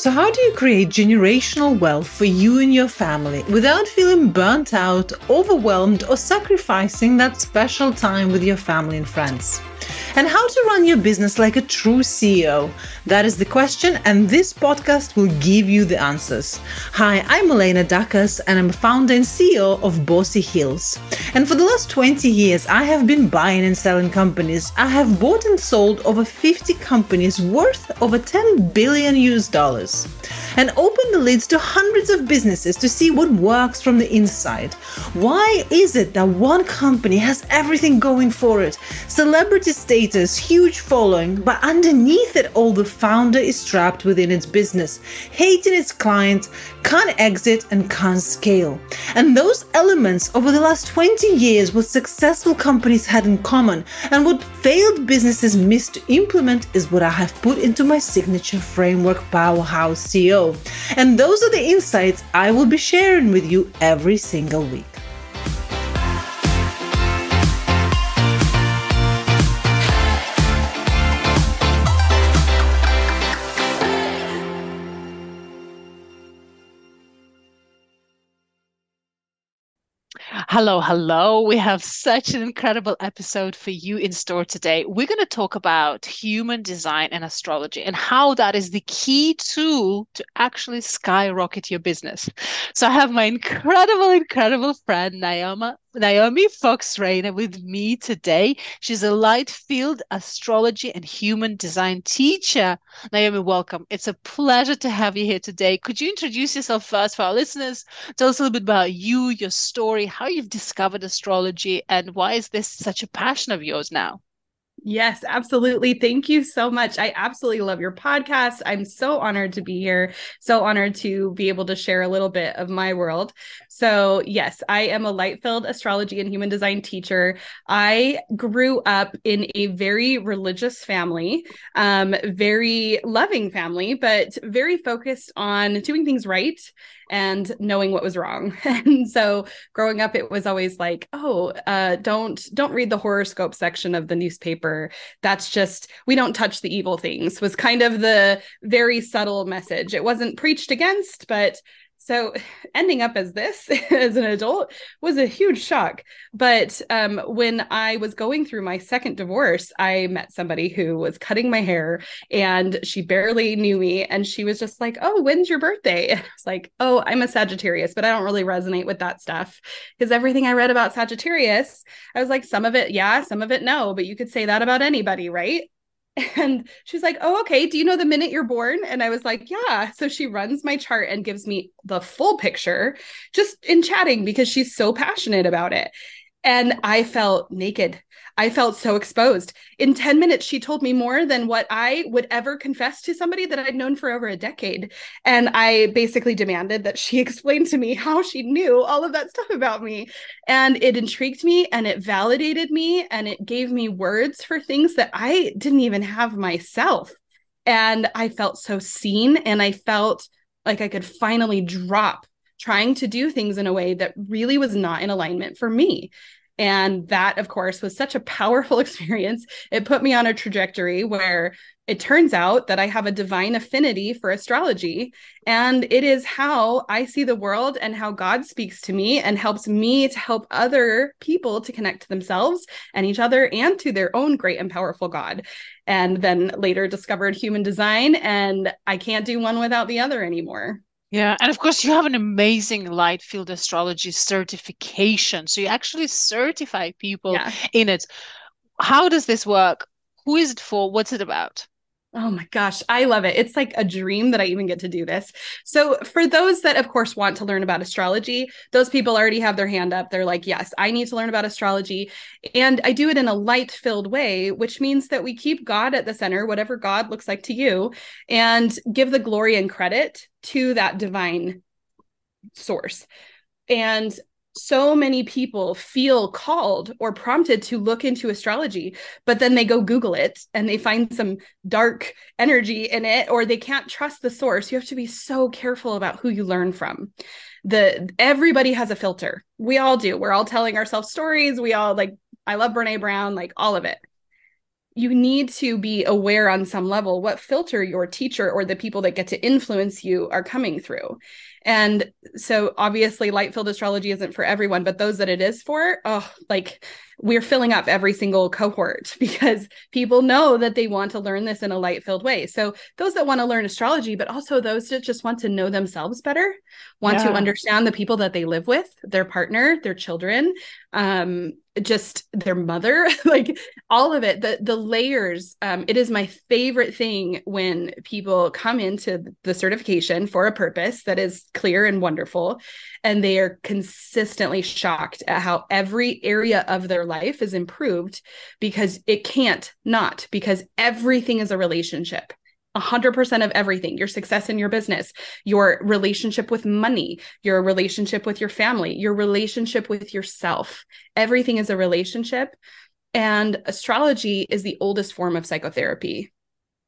So, how do you create generational wealth for you and your family without feeling burnt out, overwhelmed, or sacrificing that special time with your family and friends? And how to run your business like a true CEO? That is the question, and this podcast will give you the answers. Hi, I'm Elena Dakas, and I'm founder and CEO of Bossy Hills. And for the last 20 years, I have been buying and selling companies. I have bought and sold over 50 companies worth over 10 billion US dollars and open the lids to hundreds of businesses to see what works from the inside. Why is it that one company has everything going for it? Celebrity status, huge following, but underneath it all, the founder is trapped within its business, hating its clients, can't exit, and can't scale. And those elements over the last 20 years, what successful companies had in common and what failed businesses missed to implement is what I have put into my signature framework Powerhouse CEO. And those are the insights I will be sharing with you every single week. Hello, hello. We have such an incredible episode for you in store today. We're going to talk about human design and astrology and how that is the key tool to actually skyrocket your business. So I have my incredible, incredible friend, Naomi Naomi Fox Rayner with me today. She's a light filled astrology and human design teacher. Naomi, welcome. It's a pleasure to have you here today. Could you introduce yourself first for our listeners? Tell us a little bit about you, your story, how you've discovered astrology, and why is this such a passion of yours now? Yes, absolutely. Thank you so much. I absolutely love your podcast. I'm so honored to be here. So honored to be able to share a little bit of my world. So, yes, I am a light filled astrology and human design teacher. I grew up in a very religious family, um, very loving family, but very focused on doing things right and knowing what was wrong. and so growing up, it was always like, oh, uh, don't don't read the horoscope section of the newspaper. That's just we don't touch the evil things. Was kind of the very subtle message. It wasn't preached against, but so ending up as this as an adult was a huge shock. But um, when I was going through my second divorce, I met somebody who was cutting my hair and she barely knew me. And she was just like, Oh, when's your birthday? And I was like, Oh, I'm a Sagittarius, but I don't really resonate with that stuff because everything I read about Sagittarius, I was like, some of it, yeah, some of it, no, but you could say that about anybody, right? And she's like, Oh, okay. Do you know the minute you're born? And I was like, Yeah. So she runs my chart and gives me the full picture just in chatting because she's so passionate about it. And I felt naked. I felt so exposed. In 10 minutes, she told me more than what I would ever confess to somebody that I'd known for over a decade. And I basically demanded that she explain to me how she knew all of that stuff about me. And it intrigued me and it validated me and it gave me words for things that I didn't even have myself. And I felt so seen and I felt like I could finally drop trying to do things in a way that really was not in alignment for me. And that, of course, was such a powerful experience. It put me on a trajectory where it turns out that I have a divine affinity for astrology. And it is how I see the world and how God speaks to me and helps me to help other people to connect to themselves and each other and to their own great and powerful God. And then later discovered human design. And I can't do one without the other anymore. Yeah, and of course, you have an amazing light filled astrology certification. So you actually certify people yeah. in it. How does this work? Who is it for? What's it about? Oh my gosh, I love it. It's like a dream that I even get to do this. So, for those that, of course, want to learn about astrology, those people already have their hand up. They're like, yes, I need to learn about astrology. And I do it in a light filled way, which means that we keep God at the center, whatever God looks like to you, and give the glory and credit to that divine source. And so many people feel called or prompted to look into astrology, but then they go Google it and they find some dark energy in it, or they can't trust the source. You have to be so careful about who you learn from. The everybody has a filter. We all do. We're all telling ourselves stories. We all like, I love Brene Brown, like all of it you need to be aware on some level what filter your teacher or the people that get to influence you are coming through. And so obviously light filled astrology isn't for everyone, but those that it is for, oh, like we're filling up every single cohort because people know that they want to learn this in a light filled way. So those that want to learn astrology, but also those that just want to know themselves better, want yeah. to understand the people that they live with, their partner, their children, um, just their mother like all of it the the layers um it is my favorite thing when people come into the certification for a purpose that is clear and wonderful and they are consistently shocked at how every area of their life is improved because it can't not because everything is a relationship 100% of everything your success in your business, your relationship with money, your relationship with your family, your relationship with yourself. Everything is a relationship. And astrology is the oldest form of psychotherapy.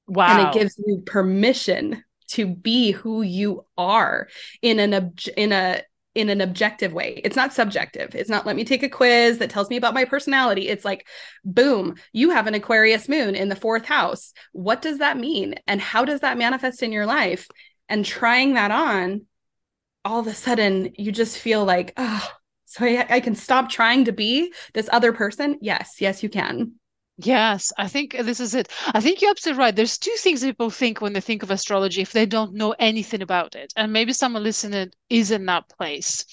Wow. And it gives you permission to be who you are in an in a in an objective way. It's not subjective. It's not let me take a quiz that tells me about my personality. It's like, boom, you have an Aquarius moon in the fourth house. What does that mean? And how does that manifest in your life? And trying that on, all of a sudden, you just feel like, oh, so I, I can stop trying to be this other person. Yes, yes, you can. Yes, I think this is it. I think you're absolutely right. There's two things people think when they think of astrology if they don't know anything about it. And maybe someone listening is in that place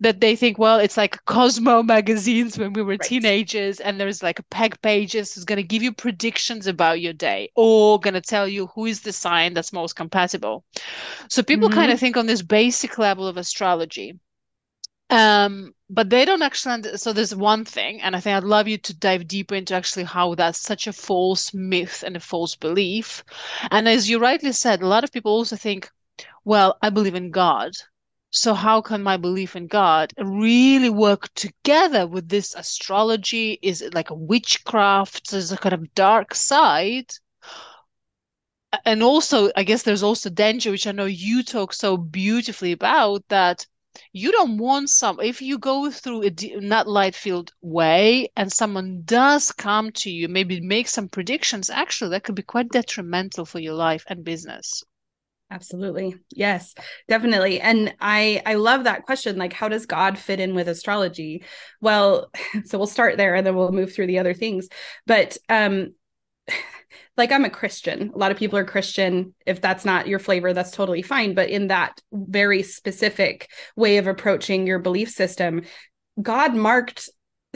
that they think, well, it's like Cosmo magazines when we were right. teenagers, and there's like a peg pages who's going to give you predictions about your day or going to tell you who is the sign that's most compatible. So people mm-hmm. kind of think on this basic level of astrology um but they don't actually so there's one thing and i think i'd love you to dive deeper into actually how that's such a false myth and a false belief. And as you rightly said a lot of people also think well i believe in god. So how can my belief in god really work together with this astrology? Is it like a witchcraft? Is a kind of dark side? And also i guess there's also danger which i know you talk so beautifully about that you don't want some if you go through a not light filled way and someone does come to you maybe make some predictions actually that could be quite detrimental for your life and business. Absolutely. Yes definitely. And i i love that question like how does god fit in with astrology? Well so we'll start there and then we'll move through the other things. But um like I'm a Christian. A lot of people are Christian. If that's not your flavor, that's totally fine. But in that very specific way of approaching your belief system, God marked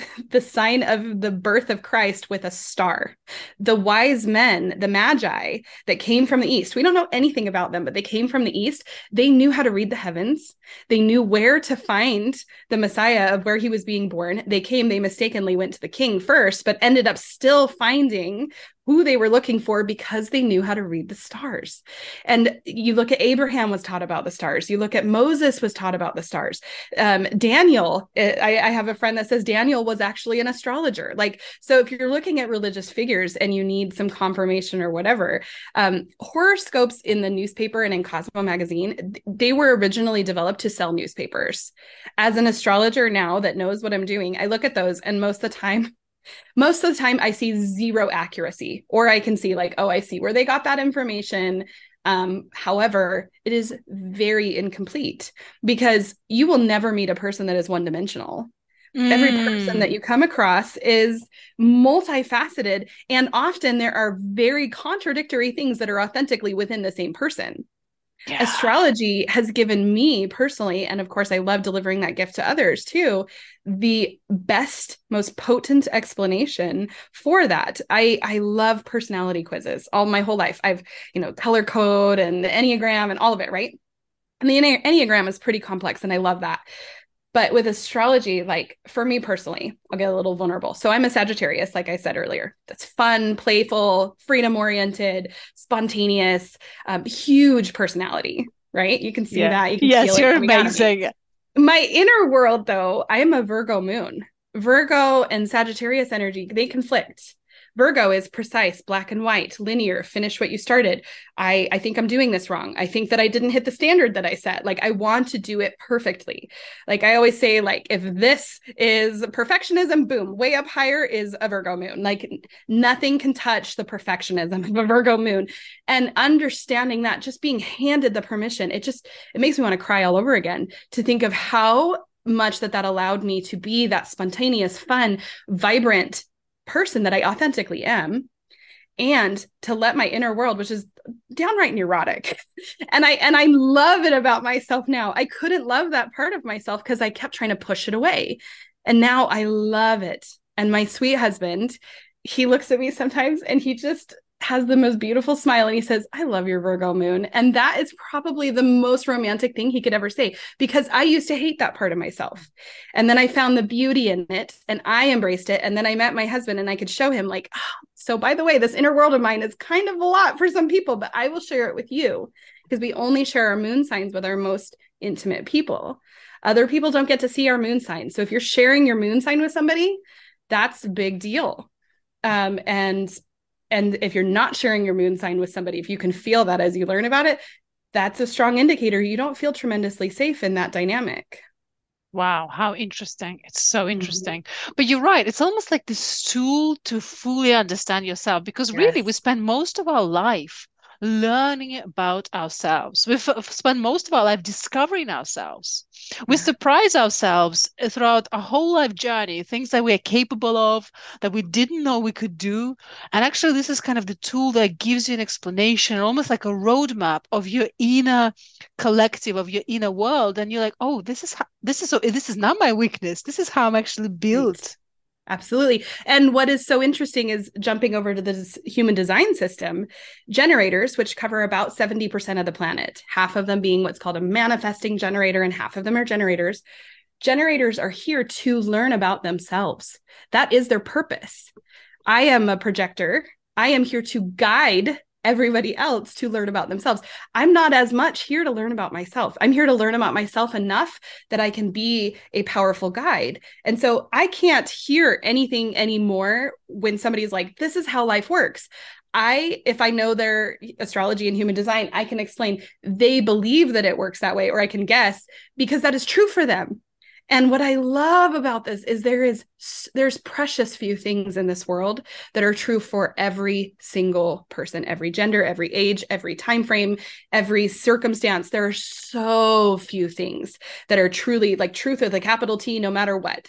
the sign of the birth of Christ with a star. The wise men, the magi that came from the east, we don't know anything about them, but they came from the east. They knew how to read the heavens. They knew where to find the Messiah of where he was being born. They came, they mistakenly went to the king first, but ended up still finding who they were looking for because they knew how to read the stars. And you look at Abraham was taught about the stars. You look at Moses was taught about the stars. Um, Daniel, eh, I, I have a friend that says Daniel was actually an astrologer. Like, so if you're looking at religious figures and you need some confirmation or whatever, um, horoscopes in the newspaper and in Cosmo magazine, they were originally developed to sell newspapers. As an astrologer now that knows what I'm doing, I look at those and most of the time most of the time I see zero accuracy, or I can see like, oh, I see where they got that information. Um, however, it is very incomplete because you will never meet a person that is one dimensional. Mm. Every person that mm. you come across is multifaceted, and often there are very contradictory things that are authentically within the same person. Yeah. Astrology has given me personally, and of course, I love delivering that gift to others too, the best, most potent explanation for that. I I love personality quizzes all my whole life. I've, you know, color code and the Enneagram and all of it, right? And the Enneagram is pretty complex, and I love that. But with astrology, like for me personally, I'll get a little vulnerable. So I'm a Sagittarius, like I said earlier. That's fun, playful, freedom oriented, spontaneous, um, huge personality, right? You can see yeah. that. You can yes, you're amazing. My inner world, though, I am a Virgo moon. Virgo and Sagittarius energy, they conflict. Virgo is precise, black and white, linear, finish what you started. I, I think I'm doing this wrong. I think that I didn't hit the standard that I set. Like I want to do it perfectly. Like I always say, like if this is perfectionism, boom, way up higher is a Virgo moon. Like nothing can touch the perfectionism of a Virgo moon. And understanding that, just being handed the permission, it just it makes me want to cry all over again to think of how much that that allowed me to be that spontaneous, fun, vibrant person that I authentically am and to let my inner world which is downright neurotic. And i and i love it about myself now. I couldn't love that part of myself because i kept trying to push it away. And now i love it. And my sweet husband he looks at me sometimes and he just has the most beautiful smile and he says, I love your Virgo moon. And that is probably the most romantic thing he could ever say because I used to hate that part of myself. And then I found the beauty in it and I embraced it. And then I met my husband and I could show him, like, oh, so by the way, this inner world of mine is kind of a lot for some people, but I will share it with you because we only share our moon signs with our most intimate people. Other people don't get to see our moon sign. So if you're sharing your moon sign with somebody, that's a big deal. Um, and and if you're not sharing your moon sign with somebody if you can feel that as you learn about it that's a strong indicator you don't feel tremendously safe in that dynamic Wow, how interesting. It's so mm-hmm. interesting. Mm-hmm. But you're right. It's almost like this tool to fully understand yourself because yes. really we spend most of our life learning about ourselves. We've spent most of our life discovering ourselves. We surprise ourselves throughout a whole life journey, things that we're capable of, that we didn't know we could do. And actually, this is kind of the tool that gives you an explanation, almost like a roadmap of your inner collective, of your inner world. And you're like, oh, this is how, this is so this is not my weakness. This is how I'm actually built. Absolutely. And what is so interesting is jumping over to this human design system, generators, which cover about 70% of the planet, half of them being what's called a manifesting generator, and half of them are generators. Generators are here to learn about themselves. That is their purpose. I am a projector. I am here to guide everybody else to learn about themselves. I'm not as much here to learn about myself. I'm here to learn about myself enough that I can be a powerful guide. And so I can't hear anything anymore when somebody's like, this is how life works. I, if I know their astrology and human design, I can explain they believe that it works that way, or I can guess because that is true for them. And what I love about this is there is there's precious few things in this world that are true for every single person, every gender, every age, every time frame, every circumstance. There are so few things that are truly like truth with a capital T no matter what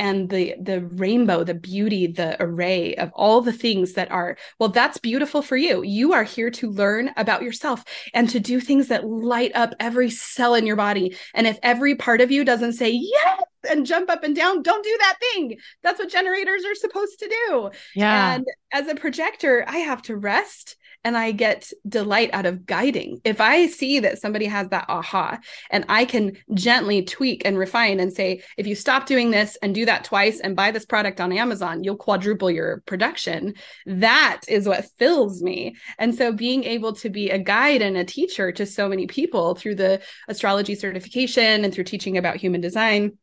and the the rainbow the beauty the array of all the things that are well that's beautiful for you. You are here to learn about yourself and to do things that light up every cell in your body. And if every part of you doesn't say yes and jump up and down don't do that thing. That's what generators are supposed to do. Yeah. And as a projector i have to rest and I get delight out of guiding. If I see that somebody has that aha and I can gently tweak and refine and say, if you stop doing this and do that twice and buy this product on Amazon, you'll quadruple your production. That is what fills me. And so being able to be a guide and a teacher to so many people through the astrology certification and through teaching about human design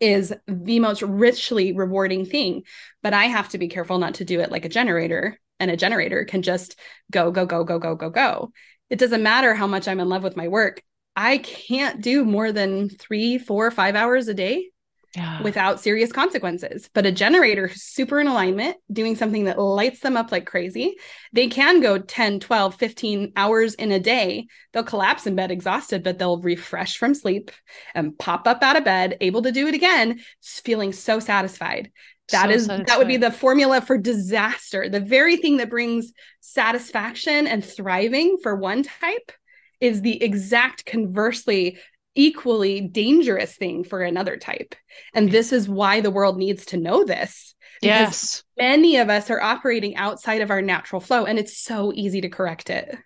is the most richly rewarding thing. But I have to be careful not to do it like a generator and a generator can just go, go, go, go, go, go, go. It doesn't matter how much I'm in love with my work. I can't do more than three, four, five hours a day yeah. without serious consequences. But a generator super in alignment, doing something that lights them up like crazy, they can go 10, 12, 15 hours in a day. They'll collapse in bed exhausted, but they'll refresh from sleep and pop up out of bed, able to do it again, feeling so satisfied. That so is that would be the formula for disaster. The very thing that brings satisfaction and thriving for one type is the exact conversely equally dangerous thing for another type. And this is why the world needs to know this. Yes. Many of us are operating outside of our natural flow and it's so easy to correct it.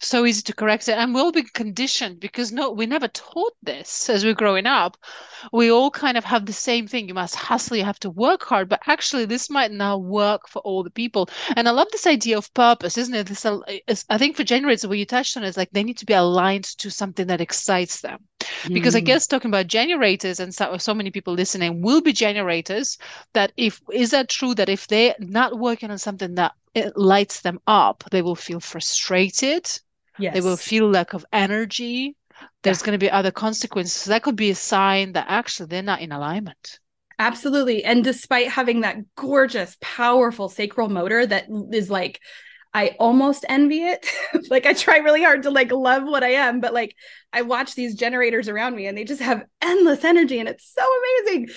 So easy to correct it and we'll be conditioned because no we never taught this as we're growing up. We all kind of have the same thing. You must hustle you have to work hard but actually this might now work for all the people. And i love this idea of purpose isn't it? This i think for generators what you touched on is like they need to be aligned to something that excites them. Mm. because i mm. guess talking about generators and so, so many people listening will be generators that if is that true that if they're not working on something that it lights them up they will feel frustrated Yes. They will feel lack of energy. There's yeah. going to be other consequences. So that could be a sign that actually they're not in alignment. Absolutely. And despite having that gorgeous, powerful sacral motor that is like, I almost envy it. like I try really hard to like love what I am, but like I watch these generators around me and they just have endless energy and it's so amazing.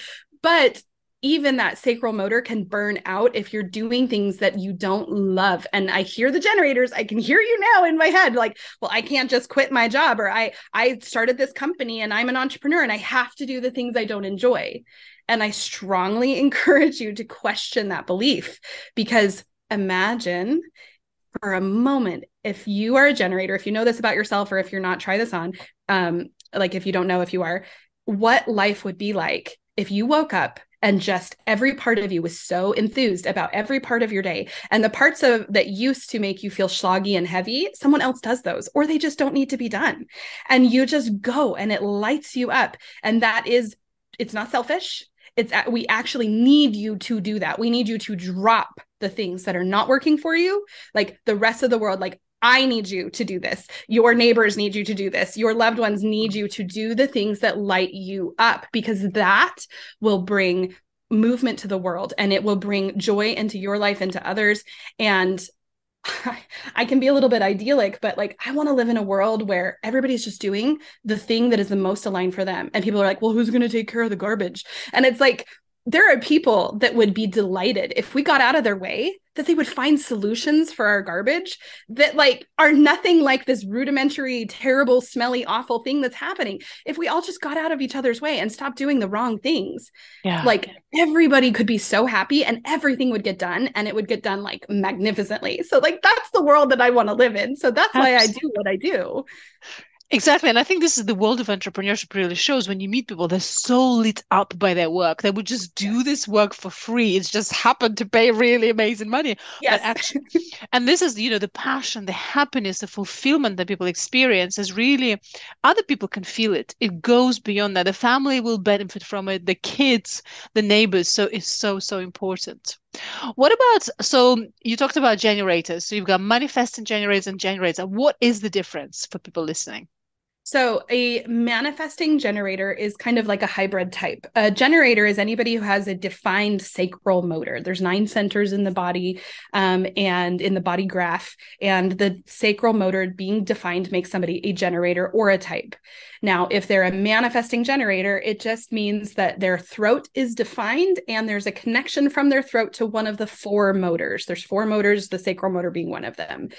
But even that sacral motor can burn out if you're doing things that you don't love. And i hear the generators i can hear you now in my head like well i can't just quit my job or i i started this company and i'm an entrepreneur and i have to do the things i don't enjoy. And i strongly encourage you to question that belief because imagine for a moment if you are a generator if you know this about yourself or if you're not try this on um like if you don't know if you are what life would be like if you woke up and just every part of you was so enthused about every part of your day. And the parts of that used to make you feel sloggy and heavy someone else does those or they just don't need to be done. And you just go and it lights you up. And that is it's not selfish. It's we actually need you to do that. We need you to drop the things that are not working for you. Like the rest of the world like I need you to do this. Your neighbors need you to do this. Your loved ones need you to do the things that light you up because that will bring movement to the world and it will bring joy into your life and to others. And I can be a little bit idyllic, but like I want to live in a world where everybody's just doing the thing that is the most aligned for them. And people are like, well, who's going to take care of the garbage? And it's like, there are people that would be delighted if we got out of their way that they would find solutions for our garbage that like are nothing like this rudimentary terrible smelly awful thing that's happening. If we all just got out of each other's way and stopped doing the wrong things yeah. like everybody could be so happy and everything would get done and it would get done like magnificently. So like that's the world that i want to live in. So that's Absolutely. why i do what i do Exactly. And I think this is the world of entrepreneurship really shows when you meet people, they're so lit up by their work. They would just do yes. this work for free. It's just happened to pay really amazing money. Yes. But actually, and this is, you know, the passion, the happiness, the fulfillment that people experience is really other people can feel it. It goes beyond that. The family will benefit from it, the kids, the neighbors. So it's so, so important. What about so you talked about generators. So you've got manifesting generators and generators. What is the difference for people listening? So, a manifesting generator is kind of like a hybrid type. A generator is anybody who has a defined sacral motor. There's nine centers in the body um, and in the body graph, and the sacral motor being defined makes somebody a generator or a type. Now, if they're a manifesting generator, it just means that their throat is defined and there's a connection from their throat to one of the four motors. There's four motors, the sacral motor being one of them.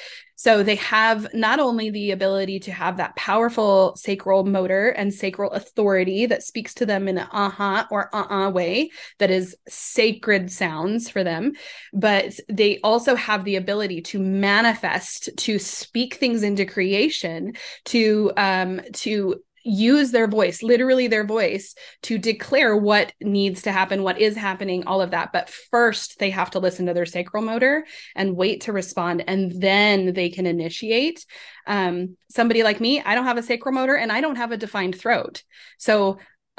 So they have not only the ability to have that powerful sacral motor and sacral authority that speaks to them in an uh-huh or uh-uh way that is sacred sounds for them, but they also have the ability to manifest, to speak things into creation, to um to use their voice, literally their voice, to declare what needs to happen, what is happening, all of that. But first, they have to listen to their sacral motor and wait to respond, and then they can initiate. Um, somebody like me, I don't have a sacral motor and I don't have a defined throat. So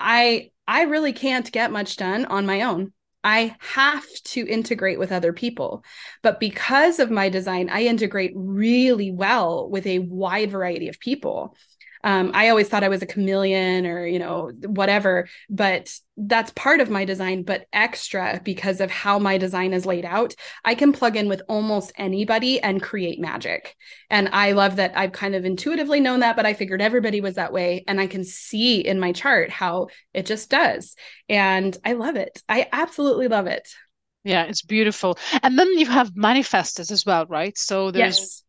I I really can't get much done on my own. I have to integrate with other people. But because of my design, I integrate really well with a wide variety of people um, I always thought I was a chameleon or, you know, whatever, but that's part of my design, but extra because of how my design is laid out. I can plug in with almost anybody and create magic. And I love that I've kind of intuitively known that, but I figured everybody was that way. And I can see in my chart how it just does. And I love it. I absolutely love it. Yeah, it's beautiful. And then you have manifestors as well, right? So there's yes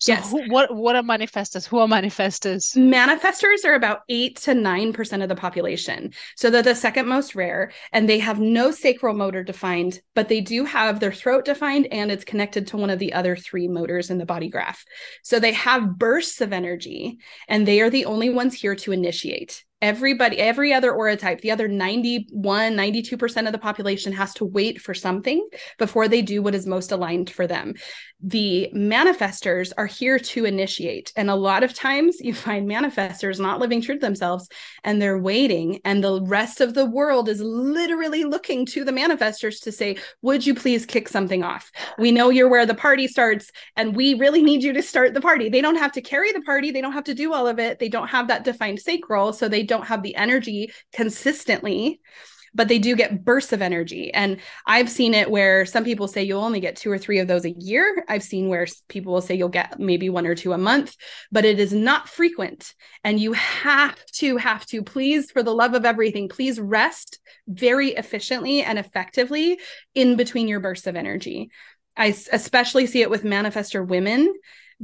So Yes. who, what what are manifestors? Who are manifestors? Manifestors are about 8 to 9% of the population. So they're the second most rare and they have no sacral motor defined, but they do have their throat defined and it's connected to one of the other three motors in the body graph. So they have bursts of energy and they are the only ones here to initiate. Everybody, every other aura type, the other 91, 92% of the population has to wait for something before they do what is most aligned for them. The manifestors are here to initiate. And a lot of times you find manifestors not living true to themselves and they're waiting. And the rest of the world is literally looking to the manifestors to say, Would you please kick something off? We know you're where the party starts, and we really need you to start the party. They don't have to carry the party, they don't have to do all of it. They don't have that defined sacral. So they don't have the energy consistently but they do get bursts of energy. And I've seen it where some people say you'll only get two or three of those a year. I've seen where people will say you'll get maybe one or two a month, but it is not frequent. And you have to, have to, please, for the love of everything, please rest very efficiently and effectively in between your bursts of energy. I especially see it with manifestor women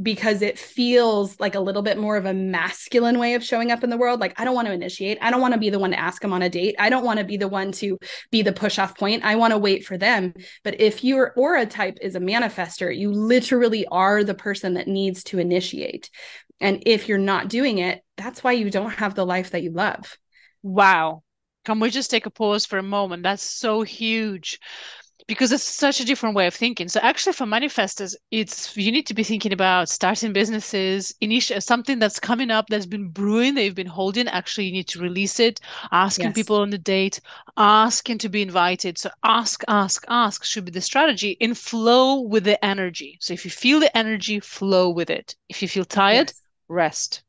because it feels like a little bit more of a masculine way of showing up in the world. Like, I don't want to initiate. I don't want to be the one to ask them on a date. I don't want to be the one to be the push off point. I want to wait for them. But if your aura type is a manifester, you literally are the person that needs to initiate. And if you're not doing it, that's why you don't have the life that you love. Wow. Can we just take a pause for a moment? That's so huge because it's such a different way of thinking. So actually for manifestors, it's you need to be thinking about starting businesses, initial something that's coming up that's been brewing, they've been holding. Actually, you need to release it, asking Yes. people on the date, asking to be invited. So ask, ask, ask should be the strategy in flow with the energy. So if you feel the energy, flow with it. If you feel tired, Yes. rest.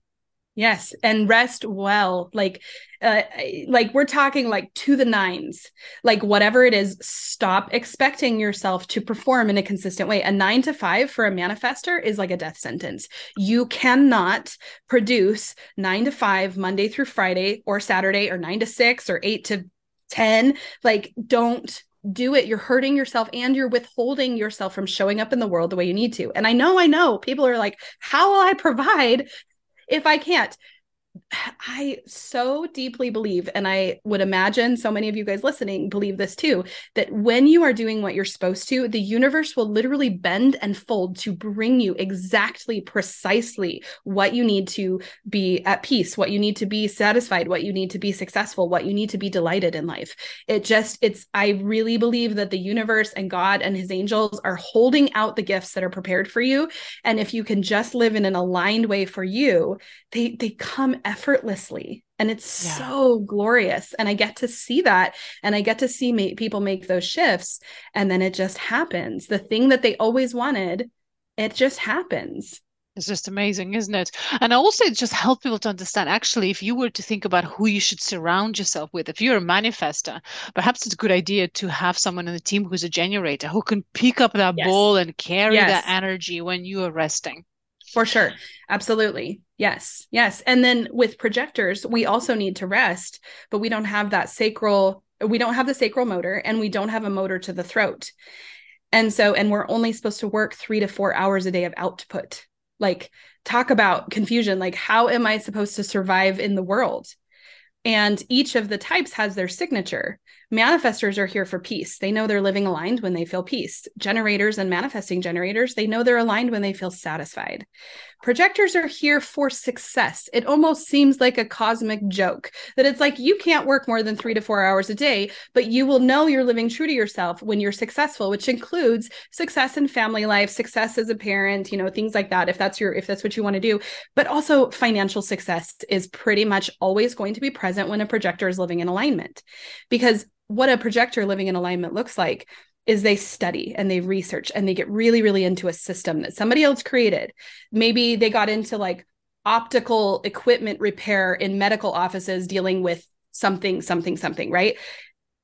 Yes, and rest well. Like uh like we're talking like to the nines. Like whatever it is, stop expecting yourself to perform in a consistent way. A 9 to 5 for a manifester is like a death sentence. You cannot produce 9 to 5 Monday through Friday or Saturday or 9 to 6 or 8 to 10. Like don't do it. You're hurting yourself and you're withholding yourself from showing up in the world the way you need to. And I know, I know people are like, how will I provide if I can't. I so deeply believe, and I would imagine so many of you guys listening believe this too, that when you are doing what you're supposed to, the universe will literally bend and fold to bring you exactly, precisely what you need to be at peace, what you need to be satisfied, what you need to be successful, what you need to be delighted in life. It just, it's, I really believe that the universe and God and his angels are holding out the gifts that are prepared for you. And if you can just live in an aligned way for you, they they come effortlessly and it's Yeah. so glorious and i get to see that and i get to see ma- people make those shifts and then it just happens the thing that they always wanted it just happens It's just amazing, isn't it? And also, it just helps people to understand actually, if you were to think about who you should surround yourself with, if you're a manifester, perhaps it's a good idea to have someone on the team who's a generator who can pick up that Yes. ball and carry Yes. that energy when you are resting. For sure. Absolutely. Yes. Yes. And then with projectors we also need to rest but we don't have that sacral we don't have the sacral motor and we don't have a motor to the throat. And so and we're only supposed to work 3 to 4 hours a day of output. Like talk about confusion. Like how am i supposed to survive in the world? And each of the types has their signature manifestors are here for peace. They know they're living aligned when they feel peace. Generators and manifesting generators they know they're aligned when they feel satisfied. Projectors are here for success. It almost seems like a cosmic joke that it's like you can't work more than 3 to 4 hours a day but you will know you're living true to yourself when you're successful which includes success in family life success as a parent you know things like that if that's your if that's what you want to do. But also financial success is pretty much always going to be present when a projector is living in alignment because what a projector living in alignment looks like is they study and they research and they get really really into a system that somebody else created. Maybe they got into like optical equipment repair in medical offices dealing with something something something right?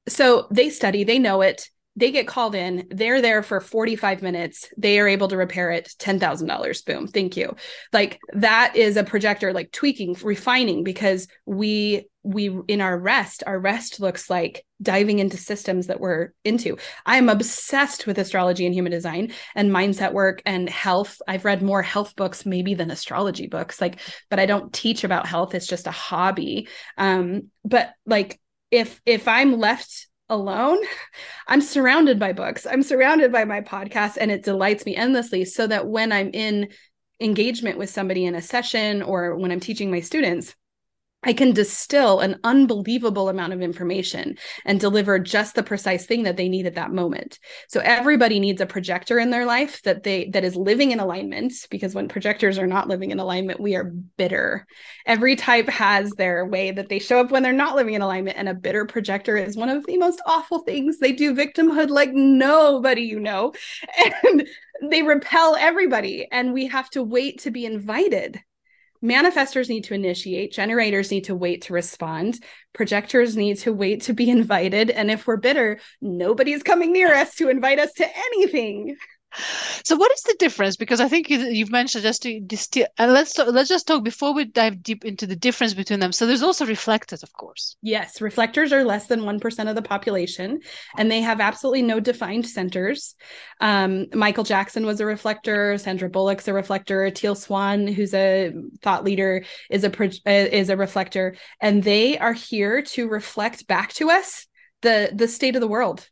So they study they know it they get called in they're there for 45 minutes they are able to repair it $10,000 boom thank you. Like that is a projector like tweaking refining because we we in our rest our rest looks like diving into systems that we're into. I'm obsessed with astrology and human design and mindset work and health. I've read more health books maybe than astrology books like but i don't teach about health. It's just a hobby. Um but like if if i'm left alone i'm surrounded by books. I'm surrounded by my podcast and it delights me endlessly so that when i'm in engagement with somebody in a session or when i'm teaching my students I can distill an unbelievable amount of information and deliver just the precise thing that they need at that moment. So everybody needs a projector in their life that they that is living in alignment because when projectors are not living in alignment, we are bitter. Every type has their way that they show up when they're not living in alignment and a bitter projector is one of the most awful things. They do victimhood like nobody you know and they repel everybody and we have to wait to be invited manifestors need to initiate generators need to wait to respond projectors need to wait to be invited and if we're bitter nobody's coming near us to invite us to anything so, what is the difference? Because I think you've mentioned just to distill, and let's let's just talk before we dive deep into the difference between them. So, there's also reflectors, of course. Yes, reflectors are less than one percent of the population, and they have absolutely no defined centers. Um, Michael Jackson was a reflector. Sandra Bullock's a reflector. Teal Swan, who's a thought leader, is a is a reflector, and they are here to reflect back to us the the state of the world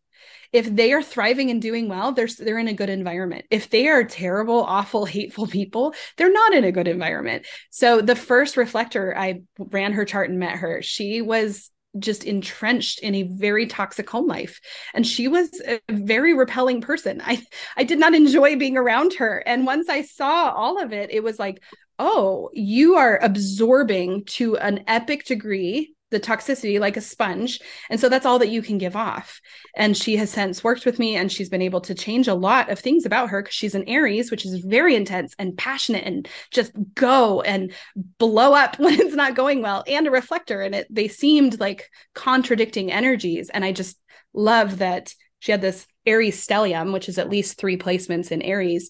if they are thriving and doing well they're they're in a good environment. If they are terrible awful hateful people they're not in a good environment. So the first reflector i ran her chart and met her she was just entrenched in a very toxic home life. And she was a very repelling person. I i did not enjoy being around her. And once i saw all of it it was like oh you are absorbing to an epic degree the toxicity like a sponge. And so that's all that you can give off. And she has since worked with me and she's been able to change a lot of things about her because she's an Aries, which is very intense and passionate and just go and blow up when it's not going well, and a reflector. And it they seemed like contradicting energies. And I just love that she had this Aries stellium, which is at least three placements in Aries.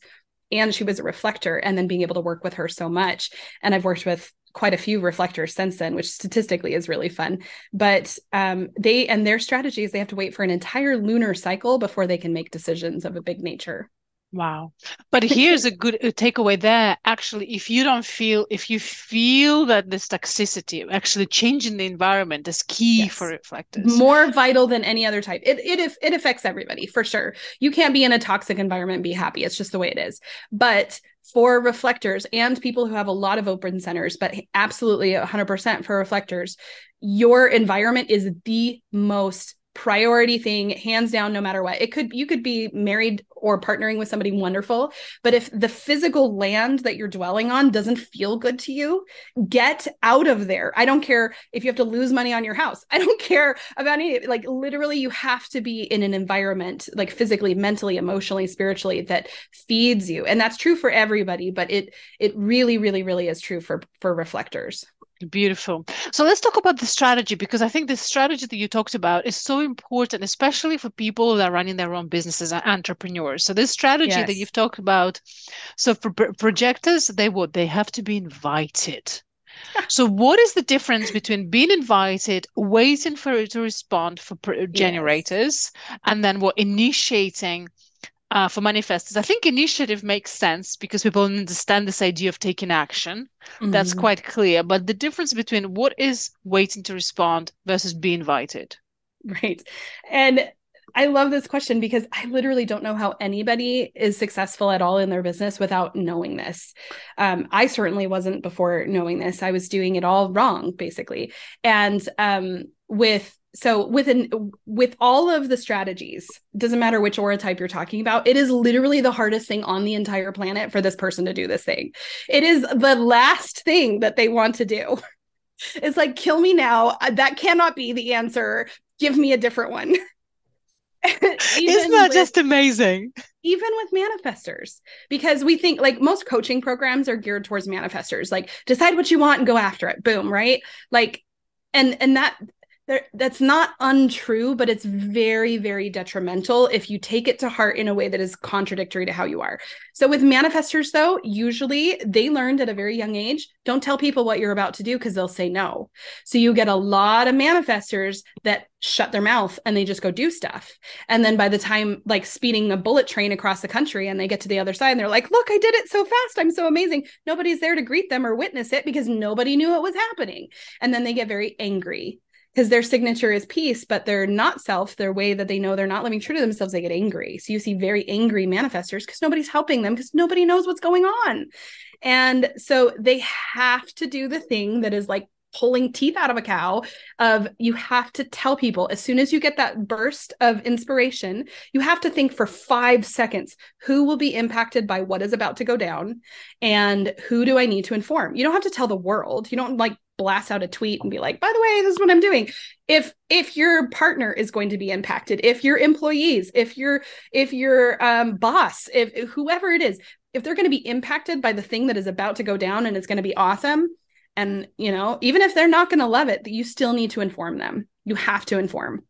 And she was a reflector, and then being able to work with her so much. And I've worked with quite a few reflectors since then, which statistically is really fun. But um, they and their strategies, they have to wait for an entire lunar cycle before they can make decisions of a big nature. Wow. But here's a good takeaway there. Actually, if you don't feel, if you feel that this toxicity, actually changing the environment is key yes. for reflectors. More vital than any other type. It, it, it affects everybody for sure. You can't be in a toxic environment and be happy. It's just the way it is. But for reflectors and people who have a lot of open centers, but absolutely 100% for reflectors, your environment is the most priority thing hands down no matter what. It could you could be married or partnering with somebody wonderful but if the physical land that you're dwelling on doesn't feel good to you get out of there. I don't care if you have to lose money on your house. I don't care about any like literally you have to be in an environment like physically mentally emotionally spiritually that feeds you. And that's true for everybody but it it really really really is true for for reflectors Beautiful. So let's talk about the strategy because I think the strategy that you talked about is so important, especially for people that are running their own businesses and entrepreneurs. So this strategy yes. that you've talked about, so for projectors, they would they have to be invited. so what is the difference between being invited, waiting for it to respond for generators, yes. and then what initiating uh, for manifestors. I think initiative makes sense because people understand this idea of taking action. Mm-hmm. That's quite clear. But the difference between what is waiting to respond versus be invited. Right. And I love this question because I literally don't know how anybody is successful at all in their business without knowing this. Um, I certainly wasn't before knowing this. I was doing it all wrong, basically. And um, with so within with all of the strategies doesn't matter which aura type you're talking about it is literally the hardest thing on the entire planet for this person to do this thing. It is the last thing that they want to do. It's like kill me now. Uh, that cannot be the answer. Give me a different one. Isn't that with, just amazing? Even with manifestors because we think like most coaching programs are geared towards manifestors. Like decide what you want and go after it. Boom right? Like and and that there, that's not untrue, but it's very, very detrimental if you take it to heart in a way that is contradictory to how you are. So, with manifestors, though, usually they learned at a very young age don't tell people what you're about to do because they'll say no. So, you get a lot of manifestors that shut their mouth and they just go do stuff. And then by the time, like speeding a bullet train across the country, and they get to the other side and they're like, look, I did it so fast. I'm so amazing. Nobody's there to greet them or witness it because nobody knew it was happening. And then they get very angry because their signature is peace, but they're not self, their way that they know they're not living true to themselves, they get angry. So you see very angry manifestors because nobody's helping them because nobody knows what's going on. And so they have to do the thing that is like pulling teeth out of a cow of you have to tell people as soon as you get that burst of inspiration you have to think for 5 seconds who will be impacted by what is about to go down and who do I need to inform you don't have to tell the world you don't like blast out a tweet and be like by the way this is what i'm doing if if your partner is going to be impacted if your employees if your if your um, boss if, whoever it is if they're going to be impacted by the thing that is about to go down and it's going to be awesome and you know even if they're not going to love it you still need to inform them you have to inform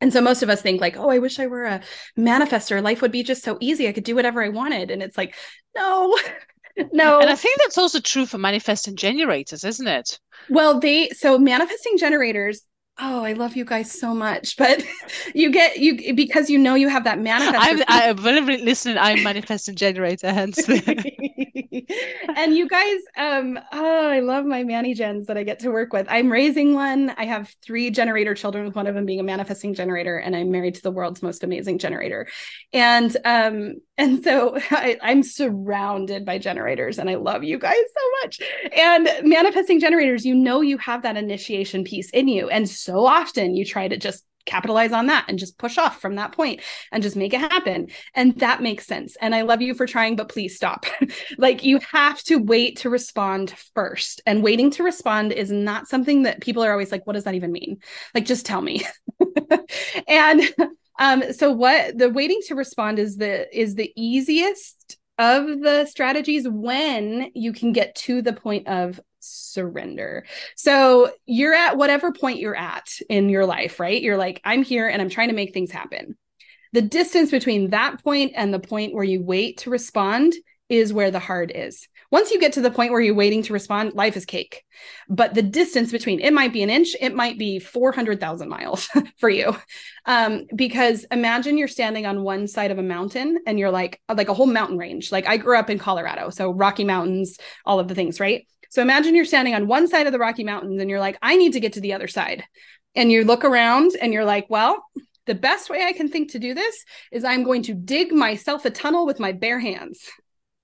and so most of us think like, oh, I wish I were a manifester. Life would be just so easy. I could do whatever I wanted. And it's like, no, no. And I think that's also true for manifesting generators, isn't it? Well, they so manifesting generators oh i love you guys so much but you get you because you know you have that manifest i'm i'm listening. I'm manifesting generator hence and you guys um oh i love my manny gens that i get to work with. I'm raising one. I have three generator children with one of them being a manifesting generator and i'm married to the world's most amazing generator. And um and so I, i'm surrounded by generators and i love you guys so much and manifesting generators you know you have that initiation piece in you and so often you try to just capitalize on that and just push off from that point and just make it happen. And that makes sense. And I love you for trying, but please stop. like you have to wait to respond first. And waiting to respond is not something that people are always like, what does that even mean? Like, just tell me. and um, so what the waiting to respond is the is the easiest of the strategies when you can get to the point of surrender. So you're at whatever point you're at in your life, right? You're like, I'm here and I'm trying to make things happen. The distance between that point and the point where you wait to respond is where the hard is. Once you get to the point where you're waiting to respond, life is cake. But the distance between it might be an inch, it might be 400,000 miles for you. Um, because imagine you're standing on one side of a mountain and you're like, like a whole mountain range. Like I grew up in Colorado, so Rocky Mountains, all of the things, right? So imagine you're standing on one side of the Rocky Mountains and you're like, I need to get to the other side. And you look around and you're like, well, the best way I can think to do this is I'm going to dig myself a tunnel with my bare hands.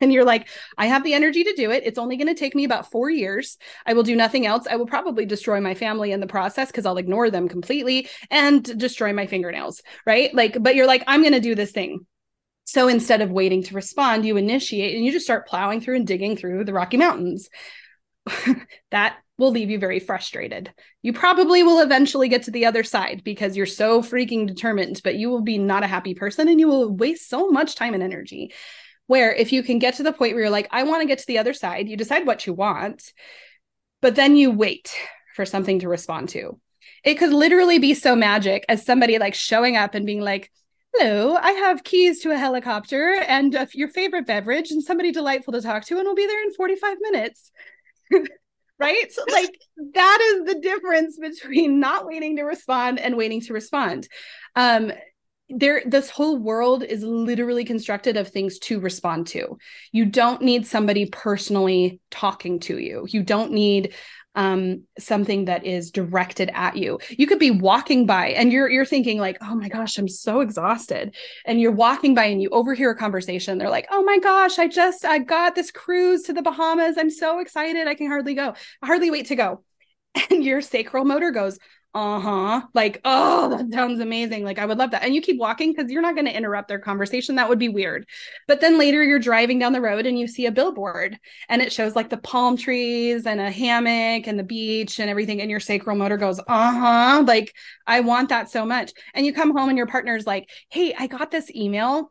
And you're like, I have the energy to do it. It's only going to take me about four years. I will do nothing else. I will probably destroy my family in the process because I'll ignore them completely and destroy my fingernails. Right. Like, but you're like, I'm going to do this thing. So instead of waiting to respond, you initiate and you just start plowing through and digging through the Rocky Mountains. that will leave you very frustrated. You probably will eventually get to the other side because you're so freaking determined, but you will be not a happy person and you will waste so much time and energy. Where if you can get to the point where you're like, I want to get to the other side, you decide what you want, but then you wait for something to respond to. It could literally be so magic as somebody like showing up and being like, Hello, I have keys to a helicopter and your favorite beverage and somebody delightful to talk to, and we'll be there in 45 minutes. right? So, like, that is the difference between not waiting to respond and waiting to respond. Um, there this whole world is literally constructed of things to respond to you don't need somebody personally talking to you you don't need um, something that is directed at you. You could be walking by and you're you're thinking like, "Oh my gosh, I'm so exhausted." And you're walking by and you overhear a conversation. They're like, "Oh my gosh, I just I got this cruise to the Bahamas. I'm so excited. I can hardly go. I hardly wait to go." And your sacral motor goes, uh-huh. Like oh that sounds amazing. Like i would love that. And you keep walking because you're not going to interrupt their conversation. That would be weird. But then later you're driving down the road and you see a billboard and it shows like the palm trees and a hammock and the beach and everything and your sacral motor goes uh-huh. Like i want that so much. And you come home and your partner's like hey i got this email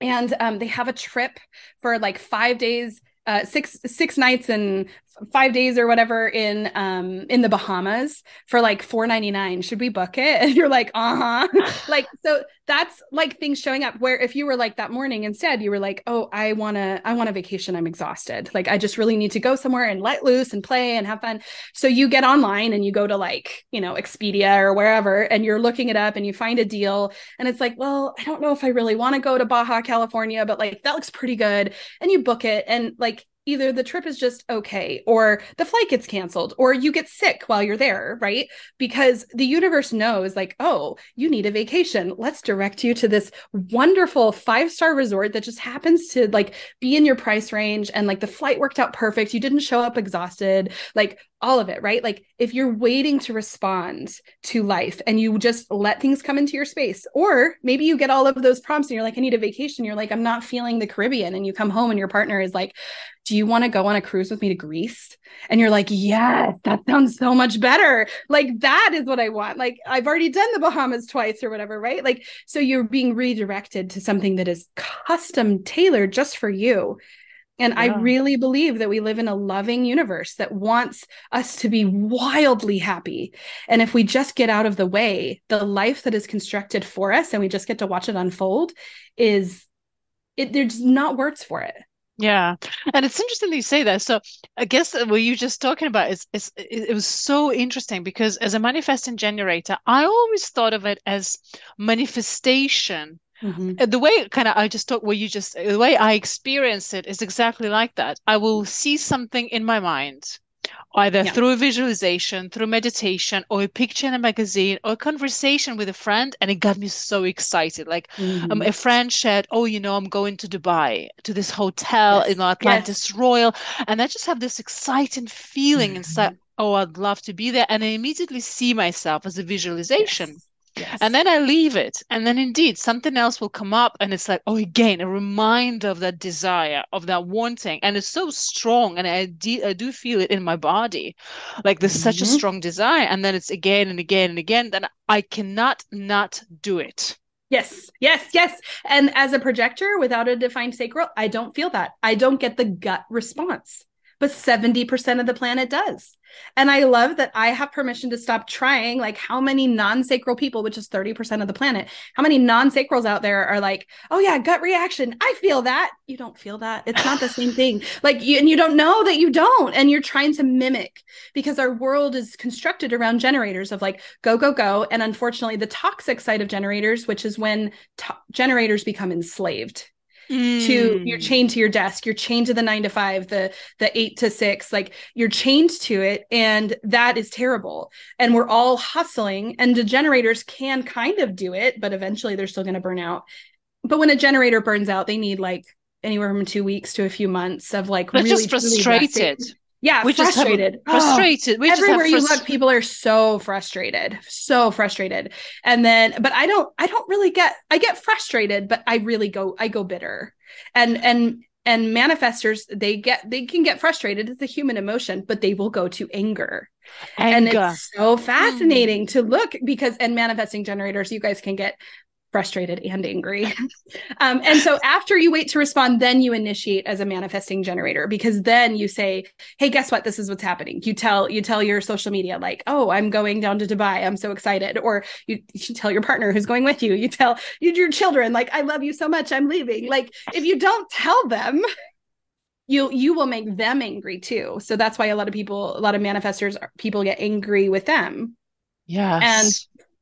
and um, they have a trip for like five days uh, six six nights and five days or whatever in um in the Bahamas for like four ninety nine. Should we book it? And you're like, uh huh. like so that's like things showing up. Where if you were like that morning instead, you were like, oh, I wanna I want a vacation. I'm exhausted. Like I just really need to go somewhere and let loose and play and have fun. So you get online and you go to like you know Expedia or wherever, and you're looking it up and you find a deal, and it's like, well, I don't know if I really want to go to Baja California, but like that looks pretty good, and you book it, and like either the trip is just okay or the flight gets canceled or you get sick while you're there right because the universe knows like oh you need a vacation let's direct you to this wonderful five star resort that just happens to like be in your price range and like the flight worked out perfect you didn't show up exhausted like all of it, right? Like if you're waiting to respond to life and you just let things come into your space, or maybe you get all of those prompts and you're like, I need a vacation. You're like, I'm not feeling the Caribbean. And you come home and your partner is like, Do you want to go on a cruise with me to Greece? And you're like, Yes, that sounds so much better. Like that is what I want. Like I've already done the Bahamas twice or whatever, right? Like, so you're being redirected to something that is custom tailored just for you and yeah. I really believe that we live in a loving universe that wants us to be wildly happy. And if we just get out of the way, the life that is constructed for us and we just get to watch it unfold is it there's not words for it. Yeah, and it's interesting that you say that. So I guess what you're just talking about is, is it was so interesting because as a manifesting generator, I always thought of it as manifestation Mm-hmm. The way kind of I just talk, where you just the way I experience it is exactly like that. I will see something in my mind, either yeah. through visualization, through meditation, or a picture in a magazine, or a conversation with a friend, and it got me so excited. Like um, mm-hmm. um, a friend shared, "Oh, you know, I'm going to Dubai to this hotel yes. in Atlantis yes. Royal," and I just have this exciting feeling mm-hmm. inside. Oh, I'd love to be there, and I immediately see myself as a visualization. Yes Yes. And then I leave it. And then indeed something else will come up and it's like, oh, again, a reminder of that desire, of that wanting. And it's so strong. And I, de- I do feel it in my body. Like there's mm-hmm. such a mm-hmm. strong desire. And then it's again and again and again. Then I cannot not do it. Yes, yes, yes. And as a projector without a defined sacral, I don't feel that. I don't get the gut response but 70% of the planet does. And I love that I have permission to stop trying. Like, how many non sacral people, which is 30% of the planet, how many non sacrals out there are like, oh, yeah, gut reaction. I feel that. You don't feel that. It's not the same thing. Like, you, and you don't know that you don't. And you're trying to mimic because our world is constructed around generators of like, go, go, go. And unfortunately, the toxic side of generators, which is when to- generators become enslaved mm. to you're mm. chained to your desk you're chained to the nine to five the the eight to six like you're chained to it and that is terrible and we're all hustling and the generators can kind of do it but eventually they're still going to burn out but when a generator burns out they need like anywhere from two weeks to a few months of like They're really just frustrated yeah, we frustrated. Just frustrated. We everywhere you look, people are so frustrated, so frustrated. And then, but I don't, I don't really get. I get frustrated, but I really go, I go bitter. And and and manifestors, they get, they can get frustrated. It's a human emotion, but they will go to anger. anger. And it's so fascinating mm. to look because, and manifesting generators, you guys can get frustrated and angry. um, and so after you wait to respond, then you initiate as a manifesting generator because then you say, "Hey, guess what? This is what's happening." You tell you tell your social media like, "Oh, I'm going down to Dubai. I'm so excited." Or you, you tell your partner who's going with you. You tell your children like, "I love you so much. I'm leaving." Like if you don't tell them, you you will make them angry too. So that's why a lot of people, a lot of manifestors, people get angry with them. Yeah. And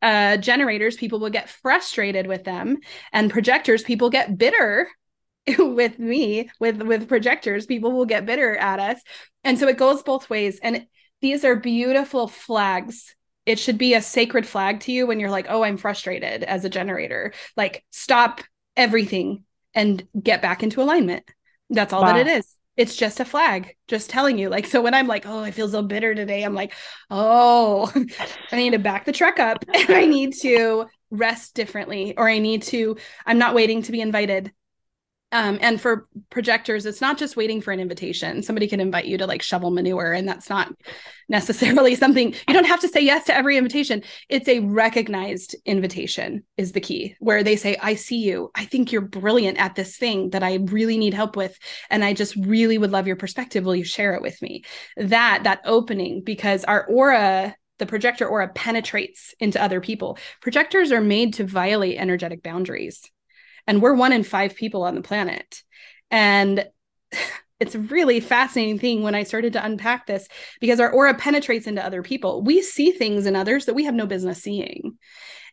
uh, generators, people will get frustrated with them, and projectors, people get bitter with me. With with projectors, people will get bitter at us, and so it goes both ways. And these are beautiful flags. It should be a sacred flag to you when you're like, "Oh, I'm frustrated." As a generator, like stop everything and get back into alignment. That's all wow. that it is it's just a flag just telling you like so when i'm like oh i feel so bitter today i'm like oh i need to back the truck up and i need to rest differently or i need to i'm not waiting to be invited Um, and for projectors, it's not just waiting for an invitation. Somebody can invite you to like shovel manure, and that's not necessarily something you don't have to say yes to every invitation. It's a recognized invitation, is the key, where they say, I see you. I think you're brilliant at this thing that I really need help with. And I just really would love your perspective. Will you share it with me? That, that opening, because our aura the projector aura penetrates into other people. Projectors are made to violate energetic boundaries and we're one in five people on the planet and it's a really fascinating thing when I started to unpack this because our aura penetrates into other people. We see things in others that we have no business seeing.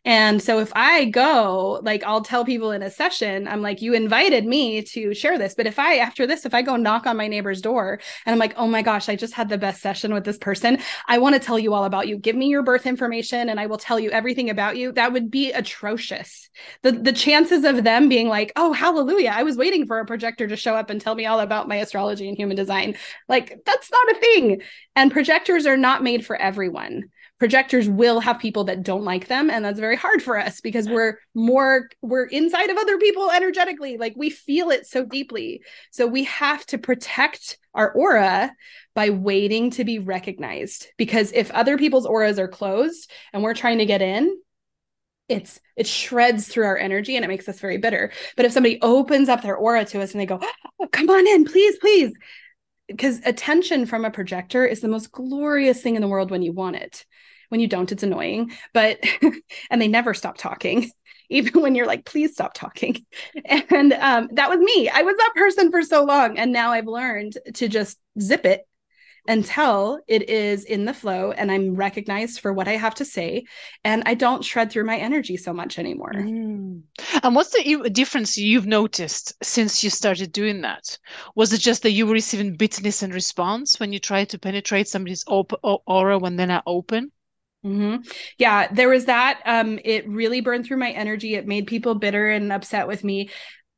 And so if I go, like I'll tell people in a session, I'm like, you invited me to share this. But if I, after this, if I go knock on my neighbor's door and I'm like, oh my gosh, I just had the best session with this person, I want to tell you all about you. Give me your birth information and I will tell you everything about you. That would be atrocious. The, the chances of them being like, oh, hallelujah, I was waiting for a projector to show up and tell me all about my astrology and human design. Like, that's not a thing. And projectors are not made for everyone projectors will have people that don't like them and that's very hard for us because we're more we're inside of other people energetically. Like we feel it so deeply. So we have to protect our aura by waiting to be recognized because if other people's auras are closed and we're trying to get in it's it shreds through our energy and it makes us very bitter. But if somebody opens up their aura to us and they go oh, come on in please please because attention from a projector is the most glorious thing in the world when you want it when you don't it's annoying but and they never stop talking even when you're like please stop talking and um, that was me i was that person for so long and now i've learned to just zip it until it is in the flow and I'm recognized for what I have to say and I don't shred through my energy so much anymore. Mm. And what's the difference you've noticed since you started doing that? Was it just that you were receiving bitterness and response when you try to penetrate somebody's op- aura when they're not open? Mm-hmm. Yeah, there was that. Um, it really burned through my energy. It made people bitter and upset with me.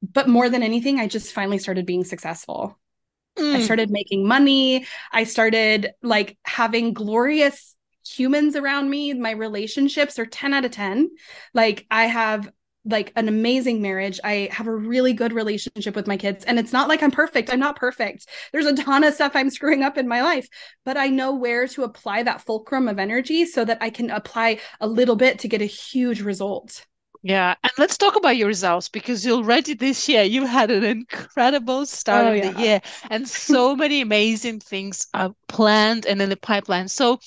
But more than anything, I just finally started being successful. Mm. I started making money. I started like having glorious humans around me. My relationships are 10 out of 10. Like I have like an amazing marriage. I have a really good relationship with my kids. And it's not like I'm perfect. I'm not perfect. There's a ton of stuff I'm screwing up in my life, but I know where to apply that fulcrum of energy so that I can apply a little bit to get a huge result. Yeah, and let's talk about your results because you already this year you had an incredible start oh, of yeah. the year and so many amazing things are planned and in the pipeline. So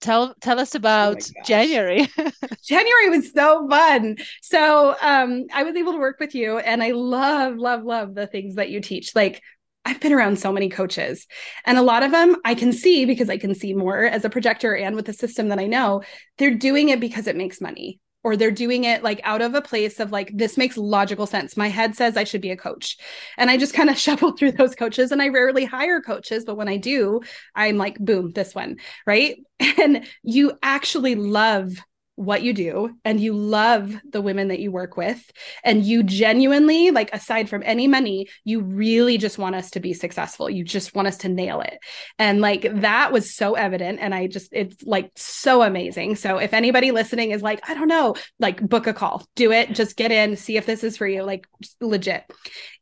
tell tell us oh about oh January. January was so fun. So um I was able to work with you and I love love love the things that you teach. Like I've been around so many coaches and a lot of them I can see because I can see more as a projector and with the system that I know, they're doing it because it makes money or they're doing it like out of a place of like this makes logical sense. My head says i should be a coach. And i just kind of shuffle through those coaches and i rarely hire coaches but when i do i'm like boom this one right? And you actually love what you do and you love the women that you work with and you genuinely like aside from any money you really just want us to be successful. You just want us to nail it. And like that was so evident and i just it's like so amazing. So if anybody listening is like i don't know like book a call. Do it. Just get in. See if this is for you. Like legit.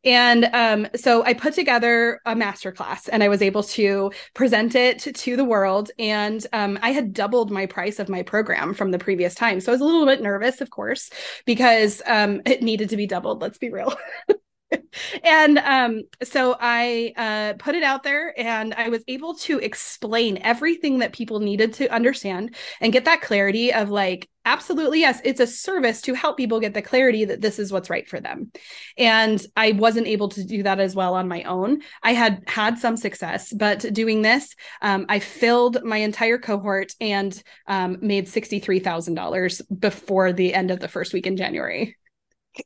And um, so I put together a masterclass and I was able to present it to, the world. And um, I had doubled my price of my program from the previous time. So I was a little bit nervous, of course, because um, it needed to be doubled. Let's be real. and um, so I uh, put it out there and I was able to explain everything that people needed to understand and get that clarity of like, absolutely, yes, it's a service to help people get the clarity that this is what's right for them. And I wasn't able to do that as well on my own. I had had some success, but doing this, um, I filled my entire cohort and um, made $63,000 before the end of the first week in January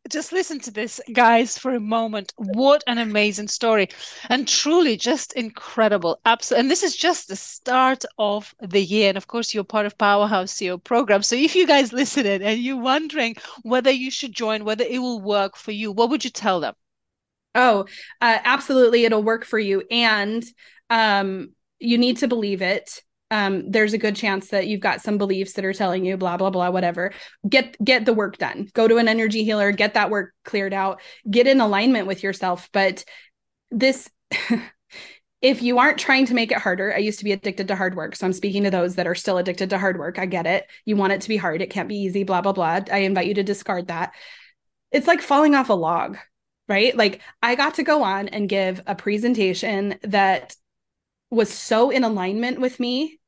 just listen to this, guys, for a moment. What an amazing story. And truly just incredible. Absolutely. And this is just the start of the year. And of course, you're part of Powerhouse CEO program. So if you guys listen in and you're wondering whether you should join, whether it will work for you, what would you tell them? Oh, uh, absolutely. It'll work for you. And um, you need to believe it um, there's a good chance that you've got some beliefs that are telling you blah blah blah whatever. Get get the work done. Go to an energy healer get that work cleared out. Get in alignment with yourself. But this if you aren't trying to make it harder i used to be addicted to hard work. So i'm speaking to those that are still addicted to hard work. I get it. You want it to be hard. It can't be easy blah blah blah. I invite you to discard that. It's like falling off a log right? Like i got to go on and give a presentation that was so in alignment with me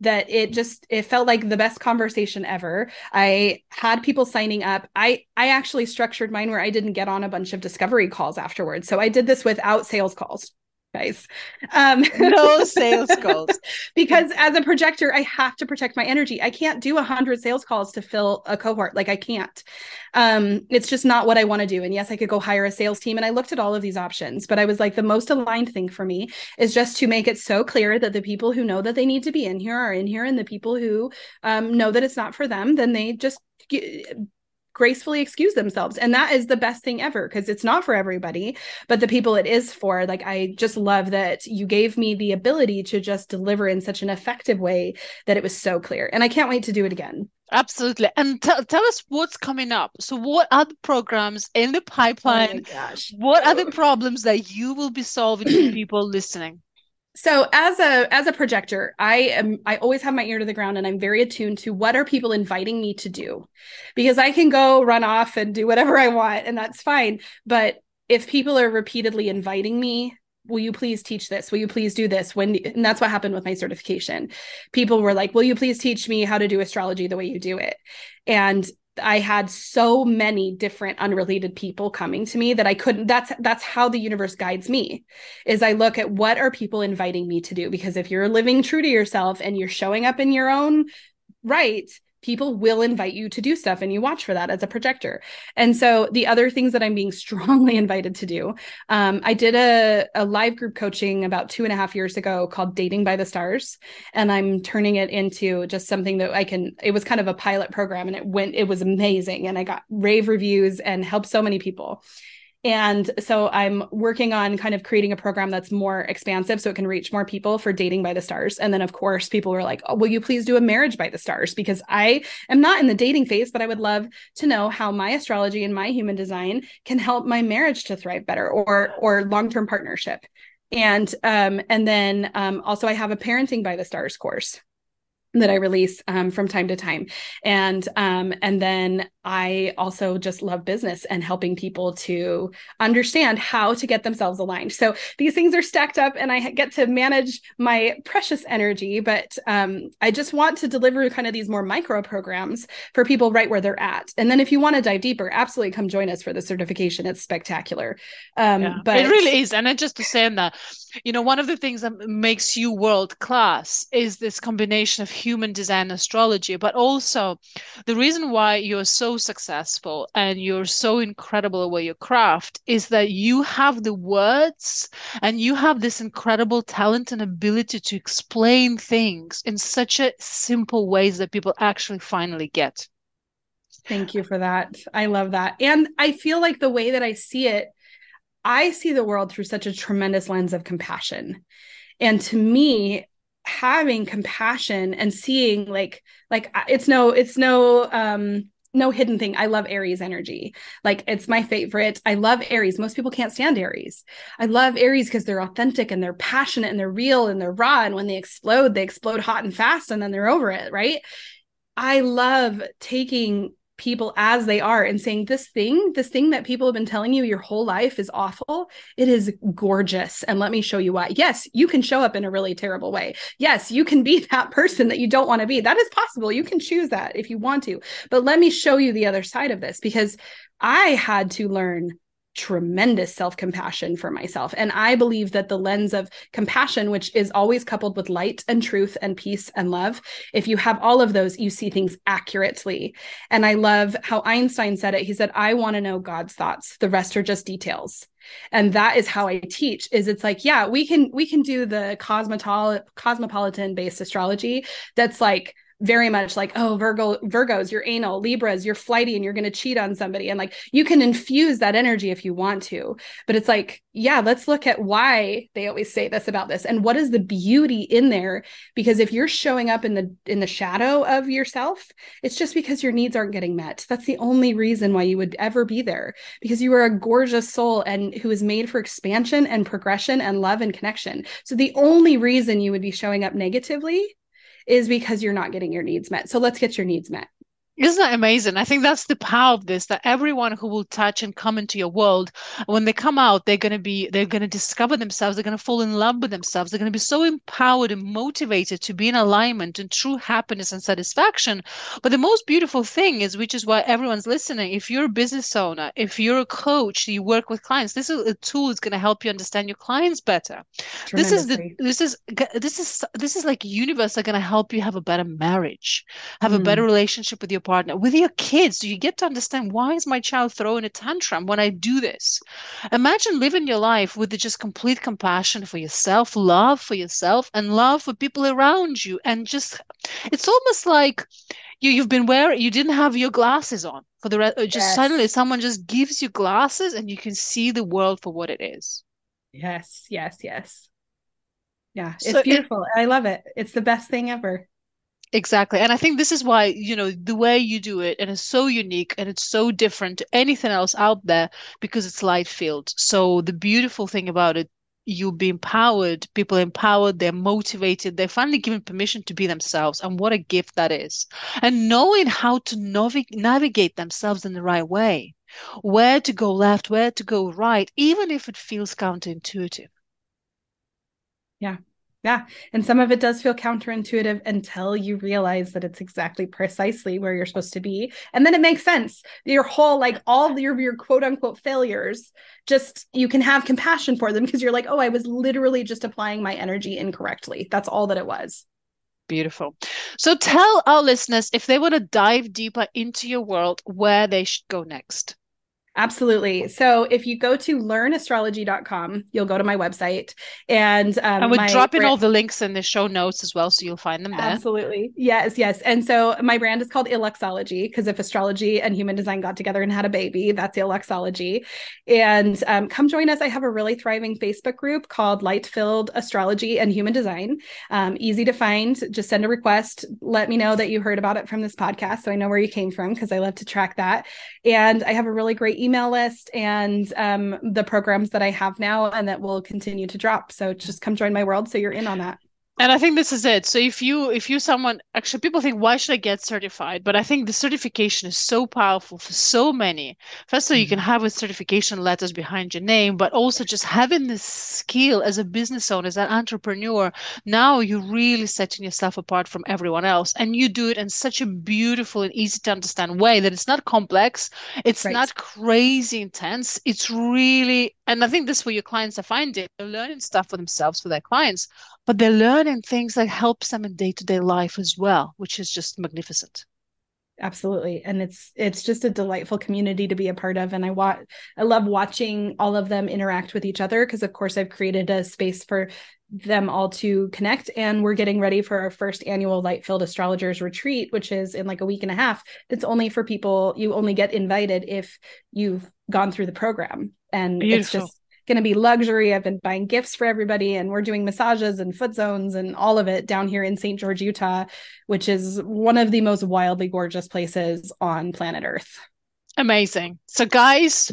that it just it felt like the best conversation ever. I had people signing up. I i actually structured mine where i didn't get on a bunch of discovery calls afterwards. So i did this without sales calls guys. Um, no sales calls. because as a projector, I have to protect my energy. I can't do a hundred sales calls to fill a cohort. Like I can't. Um, it's just not what I want to do. And yes, I could go hire a sales team. And I looked at all of these options, but I was like, the most aligned thing for me is just to make it so clear that the people who know that they need to be in here are in here, and the people who um, know that it's not for them, then they just gracefully excuse themselves and that is the best thing ever because it's not for everybody but the people it is for like i just love that you gave me the ability to just deliver in such an effective way that it was so clear and i can't wait to do it again Absolutely. And t- tell us what's coming up. So, what are the programs in the oh pipeline? Oh gosh. What are the problems that you will be solving for people listening? So as a as a projector i am i always have my ear to the ground and i'm very attuned to what are people inviting me to do. Because i can go run off and do whatever i want and that's fine. But if people are repeatedly inviting me will you please teach this? Will you please do this? When and that's what happened with my certification. People were like will you please teach me how to do astrology the way you do it? And I had so many different unrelated people coming to me that I couldn't that's that's how the universe guides me is I look at what are people inviting me to do because if you're living true to yourself and you're showing up in your own right people will invite you to do stuff and you watch for that as a projector. And so the other things that i'm being strongly invited to do um, i did a, a live group coaching about two and a half years ago called dating by the stars. And i'm turning it into just something that i can it was kind of a pilot program and it went it was amazing. And i got rave reviews and helped so many people and so I'm working on kind of creating a program that's more expansive so it can reach more people for dating by the stars. And then, of course, people were like, oh, will you please do a marriage by the stars? Because I am not in the dating phase, but I would love to know how my astrology and my human design can help my marriage to thrive better or or long-term partnership. And um, and then um, also I have a parenting by the stars course that I release um, from time to time, and um, and then I also just love business and helping people to understand how to get themselves aligned. So these things are stacked up, and I get to manage my precious energy. But um, I just want to deliver kind of these more micro programs for people right where they're at. And then if you want to dive deeper, absolutely come join us for the certification. It's spectacular. Um, yeah, but it really is. And I just to say that, you know, one of the things that makes you world class is this combination of human design astrology, but also the reason why you're so successful and you're so incredible at your craft is that you have the words and you have this incredible talent and ability to explain things in such a simple ways that people actually finally get. Thank you for that. I love that. And I feel like the way that I see it, I see the world through such a tremendous lens of compassion. And to me, having compassion and seeing like like it's no it's no um no hidden thing. I love Aries energy. Like it's my favorite. I love Aries. Most people can't stand Aries. I love Aries because they're authentic and they're passionate and they're real and they're raw. And when they explode, they explode hot and fast and then they're over it. Right. I love taking people as they are and saying this thing this thing that people have been telling you your whole life is awful. It is gorgeous. And let me show you why. Yes you can show up in a really terrible way. Yes you can be that person that you don't want to be. That is possible. You can choose that if you want to. But let me show you the other side of this because i had to learn tremendous self compassion for myself. And I believe that the lens of compassion, which is always coupled with light and truth and peace and love, if you have all of those, you see things accurately. And I love how Einstein said it. He said, I want to know God's thoughts, the rest are just details and that is how i teach is it's like yeah we can we can do the cosmopolitan cosmopolitan based astrology that's like very much like, oh, Virgo, Virgos, you're anal, Libras, you're flighty and you're going to cheat on somebody. And like you can infuse that energy if you want to. But it's like, yeah, let's look at why they always say this about this and what is the beauty in there. Because if you're showing up in the in the shadow of yourself, it's just because your needs aren't getting met. That's the only reason why you would ever be there. Because you are a gorgeous soul and who is made for expansion and progression and love and connection. So the only reason you would be showing up negatively is because you're not getting your needs met. So let's get your needs met. Isn't that amazing? I think that's the power of this that everyone who will touch and come into your world, when they come out, they're going to be, they're going to discover themselves, they're going to fall in love with themselves, they're going to be so empowered and motivated to be in alignment and true happiness and satisfaction. But the most beautiful thing is, which is why everyone's listening, if you're a business owner, if you're a coach, you work with clients, this is a tool that's going to help you understand your clients better. This is the, this is, this is, this is like universe are going to help you have a better marriage, have mm. a better relationship with your partner, with your kids. Do you get to understand why is my child throwing a tantrum when I do this? Imagine living your life with just complete compassion for yourself, love for yourself, and love for people around you. And just, it's almost like you, you've been wearing, you didn't have your glasses on for the rest. Uh, just yes. suddenly someone just gives you glasses and you can see the world for what it is. Yes, yes, yes. Yeah, it's so beautiful. It, I love it. It's the best thing ever. Exactly. And I think this is why, you know, the way you do it and it's so unique and it's so different to anything else out there because it's light filled. So the beautiful thing about it, you'll be empowered, people empowered, they're motivated, they're finally given permission to be themselves. And what a gift that is. And knowing how to navi- navigate themselves in the right way, where to go left, where to go right, even if it feels counterintuitive. Yeah, yeah. And some of it does feel counterintuitive until you realize that it's exactly precisely where you're supposed to be. And then it makes sense. Your whole, like all your, your quote unquote failures, just you can have compassion for them because you're like, oh, I was literally just applying my energy incorrectly. That's all that it was. Beautiful. So tell our listeners if they want to dive deeper into your world, where they should go next. Absolutely. So if you go to learnastrology.com, you'll go to my website and um, and we're dropping brand- all the links in the show notes as well, so you'll find them there. Absolutely. Yes, yes. And so my brand is called Illuxology because if astrology and human design got together and had a baby, that's Illuxology. And um, come join us. I have a really thriving Facebook group called Light Filled Astrology and Human Design. Um, easy to find. Just send a request. Let me know that you heard about it from this podcast so I know where you came from because I love to track that. And I have a really great email list and um, the programs that I have now and that will continue to drop. So just come join my world so you're in on that and i think this is it so if you if you someone actually people think why should i get certified but i think the certification is so powerful for so many first of all you can mm-hmm. have a certification letters behind your name but also just having this skill as a business owner as an entrepreneur now you're really setting yourself apart from everyone else and you do it in such a beautiful and easy to understand way that it's not complex it's right. not crazy intense it's really and i think this is where your clients are finding they're learning stuff for themselves for their clients but they're learning things that helps them in day-to-day life as well which is just magnificent. Absolutely. And it's it's just a delightful community to be a part of. And i want i love watching all of them interact with each other because of course i've created a space for them all to connect. And we're getting ready for our first annual light filled astrologers retreat which is in like a week and a half. That's only for people you only get invited if you've gone through the program and Beautiful. it's just going to be luxury. I've been buying gifts for everybody, and we're doing massages and foot zones and all of it down here in St. George, Utah, which is one of the most wildly gorgeous places on planet Earth. Amazing. So, guys,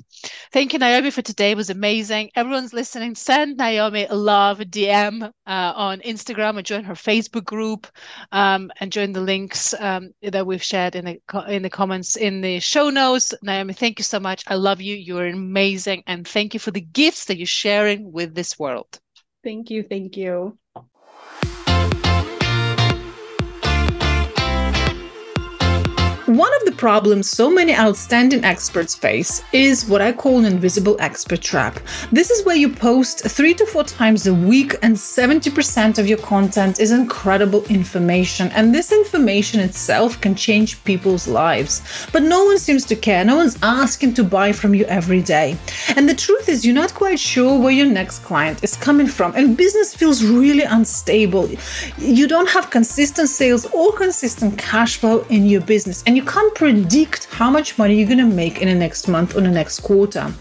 thank you, Naomi, for today. It was amazing. Everyone's listening. Send Naomi a love DM uh, on Instagram and join her Facebook group um, and join the links um, that we've shared in the in the comments in the show notes. Naomi, thank you so much. I love you. You're amazing, and thank you for the gifts that you're sharing with this world. Thank you. Thank you. One of the problems so many outstanding experts face is what I call an invisible expert trap. This is where you post three to four times a week, and 70% of your content is incredible information. And this information itself can change people's lives. But no one seems to care. No one's asking to buy from you every day. And the truth is, you're not quite sure where your next client is coming from. And business feels really unstable. You don't have consistent sales or consistent cash flow in your business. And and you can't predict how much money you're going to make in the next month or the next quarter.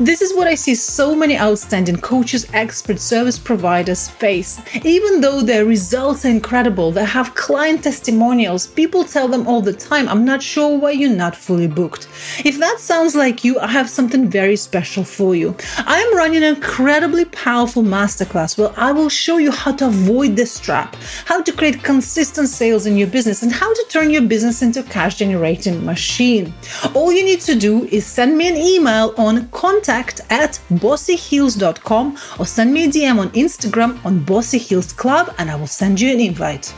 This is what I see so many outstanding coaches, experts, service providers face. Even though their results are incredible, they have client testimonials, people tell them all the time, I'm not sure why you're not fully booked. If that sounds like you, I have something very special for you. I am running an incredibly powerful masterclass where I will show you how to avoid this trap, how to create consistent sales in your business, and how to turn your business into cash generating machine. All you need to do is send me an email on contact at bossyheels.com or send me a DM on Instagram on Bossy Heels Club and I will send you an invite.